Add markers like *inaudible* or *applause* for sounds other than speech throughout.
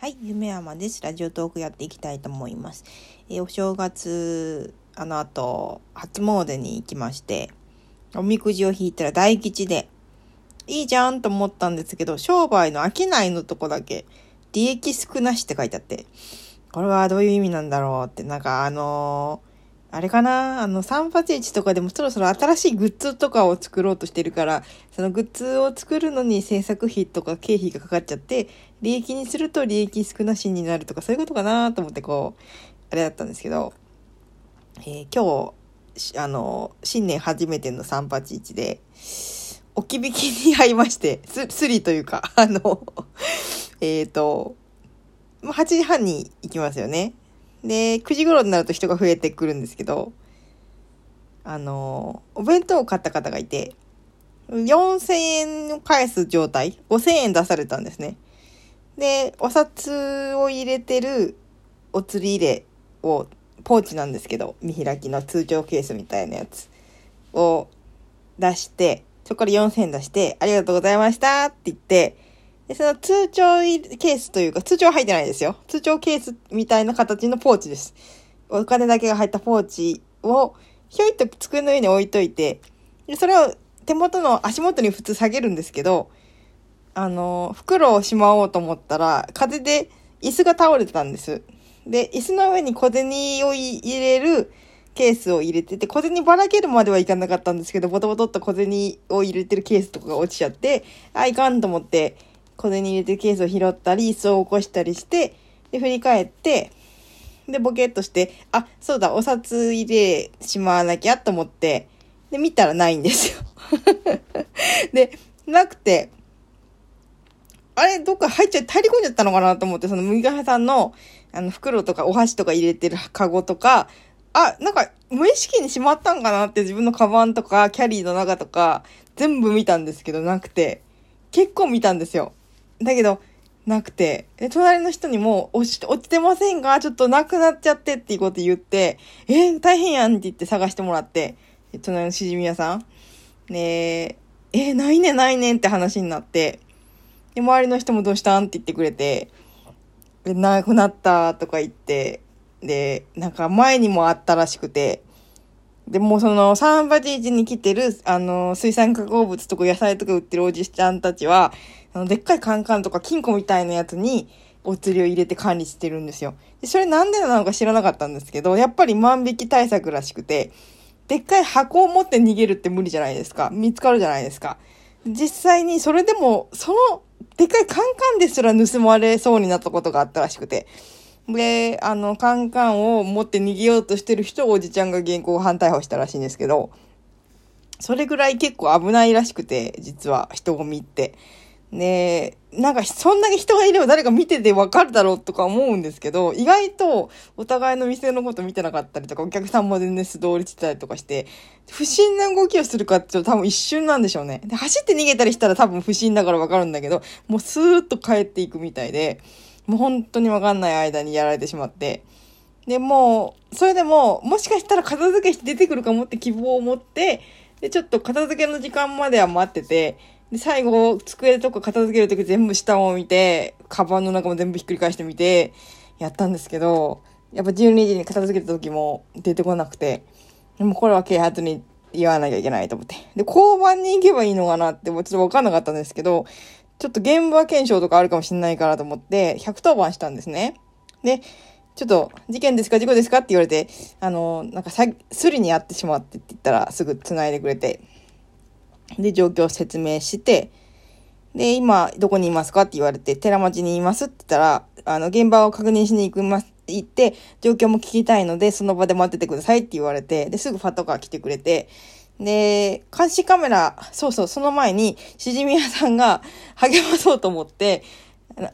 はい、夢山です。ラジオトークやっていきたいと思います。えーお正月、あの後、初詣に行きまして、おみくじを引いたら大吉で、いいじゃんと思ったんですけど、商売の商いのとこだけ、利益少なしって書いてあって、これはどういう意味なんだろうって、なんかあのーあれかな？あの、381とかでもそろそろ新しいグッズとかを作ろうとしてるから、そのグッズを作るのに制作費とか経費がかかっちゃって、利益にすると利益少なしになるとか、そういうことかなと思ってこう、あれだったんですけど、えー今日、あの、新年初めての381で、置き引きに会いまして、ススリというか、あの、えっ、と、8時半に行きますよね。で、9時頃になると人が増えてくるんですけど、あの、お弁当を買った方がいて、4000円を返す状態、5000円出されたんですね。で、お札を入れてるお釣り入れを、ポーチなんですけど、見開きの通帳ケースみたいなやつを出して、そこから4000円出して、ありがとうございましたって言って、で、その通帳ケースというか、通帳入ってないですよ。通帳ケースみたいな形のポーチです。お金だけが入ったポーチを、ひょいっと机の上に置いといて、でそれを手元の足元に普通下げるんですけど、あの、袋をしまおうと思ったら、風で椅子が倒れてたんです。で、椅子の上に小銭を入れるケースを入れてて、小銭ばらけるまではいかなかったんですけど、ボトボトっと小銭を入れてるケースとかが落ちちゃって、あ、いかんと思って、小銭入れてケースを拾ったり、椅子を起こしたりして、で、振り返って、で、ボケっとして、あ、そうだ、お札入れしまわなきゃと思って、で、見たらないんですよ。*laughs* で、なくて、あれ、どっか入っちゃ、入り込んじゃったのかなと思って、その麦ヶさんの、あの、袋とかお箸とか入れてるカゴとか、あ、なんか、無意識にしまったんかなって自分のカバンとか、キャリーの中とか、全部見たんですけど、なくて、結構見たんですよ。だけど、なくて、で、隣の人にも、落ち、落ちてませんか？ちょっとなくなっちゃってっていうこと言って、えー大変やんって言って探してもらって、隣のしじみ屋さん。で、えーないねないねんって話になって、で、周りの人もどうしたんって言ってくれて、なくなったとか言って、で、なんか前にもあったらしくて、で、もうその、サンバティージに来てる、あの、水産加工物とか野菜とか売ってるおじちゃんたちは、あの、でっかいカンカンとか金庫みたいなやつに、お釣りを入れて管理してるんですよ。で、それなんでなのか知らなかったんですけど、やっぱり万引き対策らしくて、でっかい箱を持って逃げるって無理じゃないですか。見つかるじゃないですか。実際にそれでも、その、でっかいカンカンですら盗まれそうになったことがあったらしくて。で、あの、カンカンを持って逃げようとしてる人をおじちゃんが現行犯逮捕したらしいんですけど、それぐらい結構危ないらしくて、実は人混みって。で、なんかそんだけ人がいれば誰か見ててわかるだろうとか思うんですけど、意外とお互いの店のこと見てなかったりとか、お客さんも全然素通りしてたりとかして、不審な動きをするかっていうと多分一瞬なんでしょうね。で、走って逃げたりしたら多分不審だからわかるんだけど、もうスーッと帰っていくみたいで、もう本当にわかんない間にやられてしまって、で、もう、それでも、もしかしたら片付けして出てくるかもって希望を持って、で、ちょっと片付けの時間までは待ってて、で、最後、机とか片付けるとき全部下を見て、カバンの中も全部ひっくり返してみて、やったんですけど、やっぱ12時に片付けた時も出てこなくて、でもこれは啓発に言わなきゃいけないと思って。で、交番に行けばいいのかなって、もうちょっとわかんなかったんですけど、ちょっと現場検証とかあるかもしれないからと思って、110番したんですね。で、ちょっと、事件ですか事故ですかって言われて、あの、なんかさ、スリに遭ってしまってって言ったら、すぐ繋いでくれて、で、状況を説明して、で、今、どこにいますかって言われて、寺町にいますって言ったら、あの、現場を確認しに行きます、行って、状況も聞きたいので、その場で待っててくださいって言われて、で、すぐパトカー来てくれて、で、監視カメラ、そうそう、その前に、しじみ屋さんが励まそうと思って、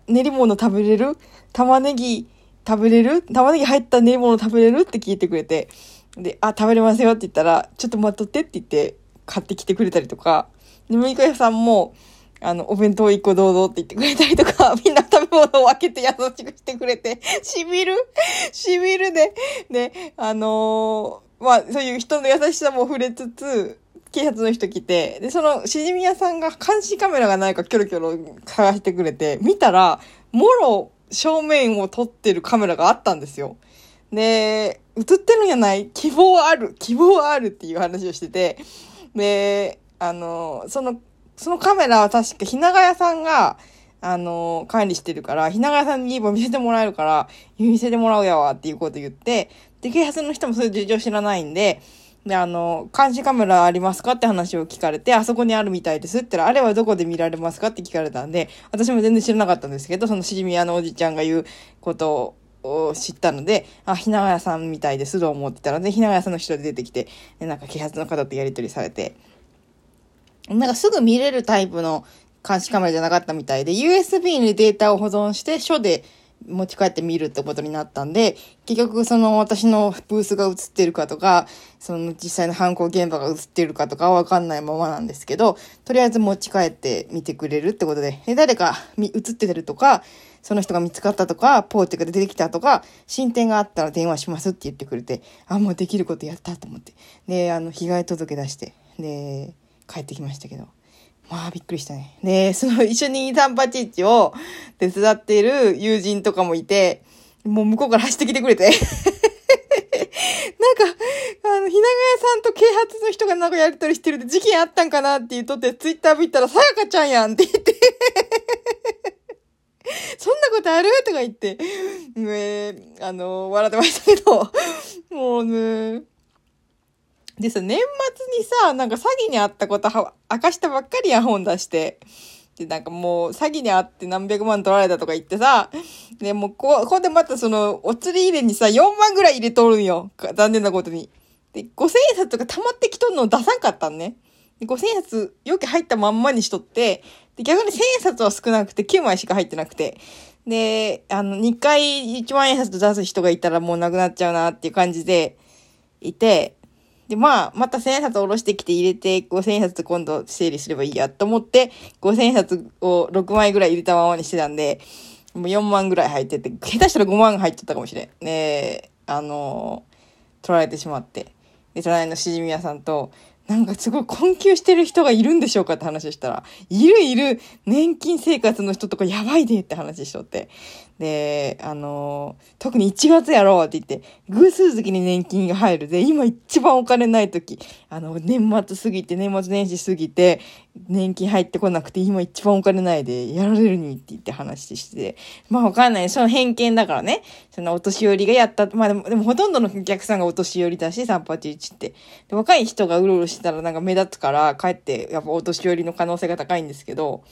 練り物食べれる？玉ねぎ食べれる？玉ねぎ入った練り物食べれる？って聞いてくれて、で、あ、食べれますよって言ったら、ちょっと待っとってって言って、買ってきてくれたりとか、で、むいか屋さんも、あの、お弁当一個どうぞって言ってくれたりとか、*laughs* みんな食べ物を分けて優しくしてくれて、しみる？しみるね。で、あのーまあ、そういう人の優しさも触れつつ、警察の人来て、で、その、しじみ屋さんが監視カメラがないかキョロキョロ探してくれて、見たら、もろ、正面を撮ってるカメラがあったんですよ。で、映ってるんやない？希望ある希望あるっていう話をしてて、で、あの、その、そのカメラは確かひながやさんが、あの、管理してるから、ひながやさんに見せてもらえるから、見せてもらうやわっていうこと言って、で、警察の人もそういう事情知らないんで、で、あの、監視カメラありますかって話を聞かれて、あそこにあるみたいですって言ったら、あれはどこで見られますかって聞かれたんで、私も全然知らなかったんですけど、そのしじみ屋のおじちゃんが言うことを知ったので、あ、ひながやさんみたいですと思ってたので、ひながやさんの人で出てきて、でなんか警察の方とやり取りされて、なんかすぐ見れるタイプの監視カメラじゃなかったみたいで、USB にデータを保存して、書で持ち帰って見るってことになったんで、結局その私のブースが映ってるかとか、その実際の犯行現場が映ってるかとかわかんないままなんですけど、とりあえず持ち帰って見てくれるってことで、で誰か映ってるとか、その人が見つかったとか、ポーチが出てきたとか、進展があったら電話しますって言ってくれて、あ、もうできることやったと思って。で、あの、被害届出して、で、帰ってきましたけど。まあ、びっくりしたね。で、その一緒にサンパチッチを *laughs* 手伝っている友人とかもいて、もう向こうから走ってきてくれて。*laughs* なんか、あの、ひながやさんと啓発の人がなんかやりとりしてるって事件あったんかなって言っとって、ツイッター見たら、さやかちゃんやんって言って *laughs* そんなことある？とか言って、ねあの、笑ってましたけど、もうね、でさ、年末にさ、なんか詐欺にあったことは明かしたばっかりや本出して。で、なんかもう、詐欺にあって何百万取られたとか言ってさ、で、もうこ、ここでまたその、お釣り入れにさ、4万ぐらい入れとるんよ。残念なことに。で、5千円札とか溜まってきとんのを出さんかったんね。で、5000円札、よく入ったまんまにしとって、で、逆に1千円札は少なくて9枚しか入ってなくて。で、あの、2回1万円札出す人がいたらもうなくなっちゃうなっていう感じで、いて、で、まあ、また千円札を下ろしてきて入れて、五千円札今度整理すればいいやと思って、五千円札を6枚ぐらい入れたままにしてたんで、もう4万ぐらい入ってて、下手したら5万入っちゃったかもしれん。ねあの取られてしまって。で、隣のしじみ屋さんと、なんかすごい困窮してる人がいるんでしょうかって話したら、いるいる、年金生活の人とかやばいでって話しとって。で、あの、特に1月やろうって言って、偶数月に年金が入るで、今一番お金ない時、あの、年末過ぎて、年末年始過ぎて、年金入ってこなくて、今一番お金ないで、やられるにって言って話して、まあわかんない。その偏見だからね。そのお年寄りがやった、まあでも、でもほとんどのお客さんがお年寄りだし、381って。で若い人がうろうろしてたらなんか目立つから、かえって、やっぱお年寄りの可能性が高いんですけど、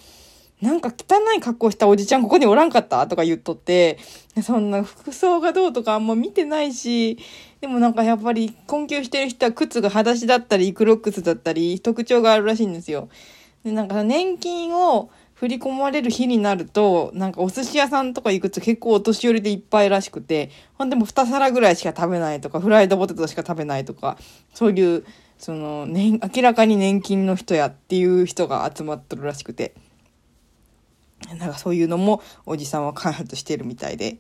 なんか汚い格好したおじちゃんここにおらんかった？とか言っとって、そんな服装がどうとかあんま見てないし、でもなんかやっぱり困窮してる人は靴が裸足だったり、クロックスだったり、特徴があるらしいんですよ。で、なんか年金を振り込まれる日になると、なんかお寿司屋さんとか行くと結構お年寄りでいっぱいらしくて、ほんでも2皿ぐらいしか食べないとか、フライドポテトしか食べないとか、そういう、その、年、明らかに年金の人やっていう人が集まってるらしくて。なんかそういうのもおじさんは開発してるみたいで。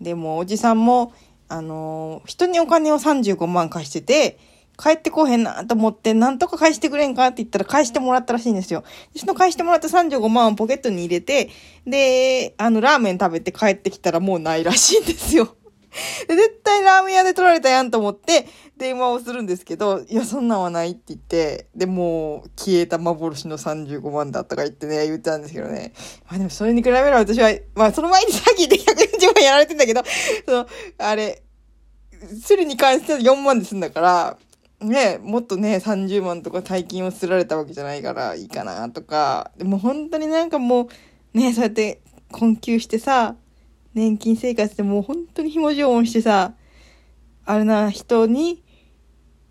でもおじさんも、あのー、人にお金を35万貸してて、帰ってこへんなと思って、なんとか返してくれんかって言ったら返してもらったらしいんですよ。その返してもらった35万をポケットに入れて、で、あの、ラーメン食べて帰ってきたらもうないらしいんですよ。絶対ラーメン屋で取られたやんと思って、電話をするんですけど、いや、そんなんはないって言って、で、もう、消えた幻の35万だとか言ってね、言ってたんですけどね。まあでも、それに比べれば私は、まあ、その前に詐欺で140万やられてんだけど、その、あれ、スリに関しては4万で済んだから、ね、もっとね、30万とか大金をすられたわけじゃないからいいかなとか、でも本当になんかもう、ね、そうやって困窮してさ、年金生活でもう本当にひもじょんしてさ、あれな人に、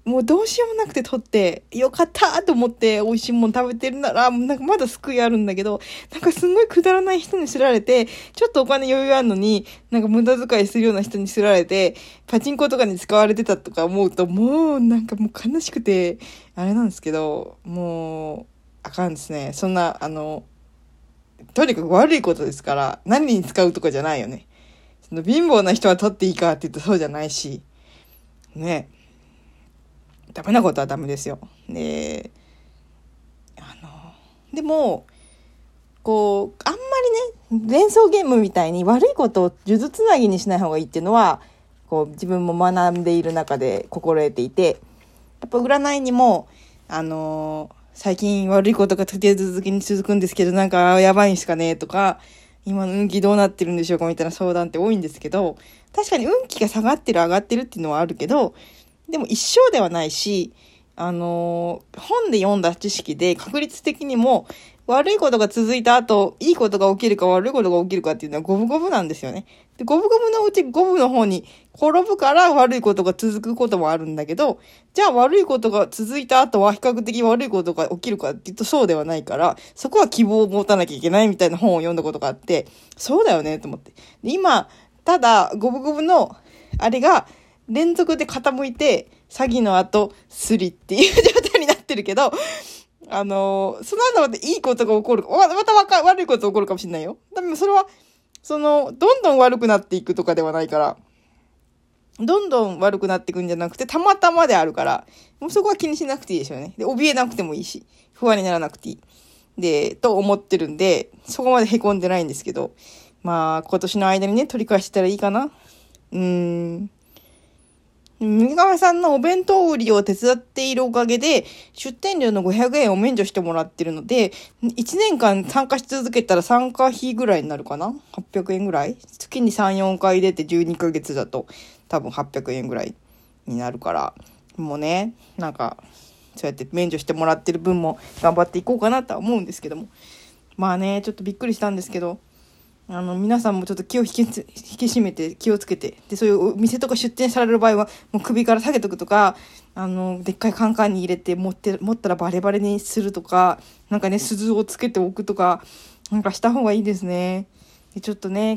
もうどうしようもなくて取って、よかったと思って美味しいもん食べてるなら、なんかまだ救いあるんだけど、なんかすんごいくだらない人にすられて、ちょっとお金余裕あるのに、なんか無駄遣いするような人にすられて、パチンコとかに使われてたとか思うと、もうなんかもう悲しくて、あれなんですけど、もう、あかんですね。そんな、あの、とにかく悪いことですから、何に使うとかじゃないよね。その貧乏な人は取っていいかって言ったらそうじゃないし、ね。ダメなことはダメですよ。で、あの、でも、こう、あんまりね、連想ゲームみたいに悪いことを数珠つなぎにしない方がいいっていうのは、こう自分も学んでいる中で心得ていて、やっぱ占いにも、あのー最近悪いことが立て続けに続くんですけど、なんかやばいんすかねとか、今の運気どうなってるんでしょうかみたいな相談って多いんですけど、確かに運気が下がってる上がってるっていうのはあるけど、でも一生ではないし、あのー、本で読んだ知識で確率的にも悪いことが続いた後、いいことが起きるか悪いことが起きるかっていうのは五分五分なんですよね。で、五分五分のうち五分の方に転ぶから悪いことが続くこともあるんだけど、じゃあ悪いことが続いた後は比較的悪いことが起きるかっていうとそうではないから、そこは希望を持たなきゃいけないみたいな本を読んだことがあって、そうだよねと思って。今、ただ五分五分のあれが連続で傾いて、詐欺の後、スリっていう状態になってるけど、あの、その後またいいことが起こる。またわか悪いことが起こるかもしれないよ。でもそれは、その、どんどん悪くなっていくとかではないから、どんどん悪くなっていくんじゃなくて、たまたまであるから、もうそこは気にしなくていいですよね。で、怯えなくてもいいし、不安にならなくていい。で、と思ってるんで、そこまで凹んでないんですけど、まあ、今年の間にね、取り返したらいいかな。うーん。三川さんのお弁当売りを手伝っているおかげで、出店料の500円を免除してもらってるので、1年間参加し続けたら参加費ぐらいになるかな ?800 円ぐらい？月に3、4回出て12ヶ月だと多分800円ぐらいになるから、もうね、なんか、そうやって免除してもらってる分も頑張っていこうかなとは思うんですけども。まあね、ちょっとびっくりしたんですけど、あの、皆さんもちょっと気を引き引き締めて気をつけて、で、そういうお店とか出店される場合は、もう首から下げとくとか、あの、でっかいカンカンに入れて持って、持ったらバレバレにするとか、なんかね、鈴をつけておくとか、なんかした方がいいですね。で、ちょっとね、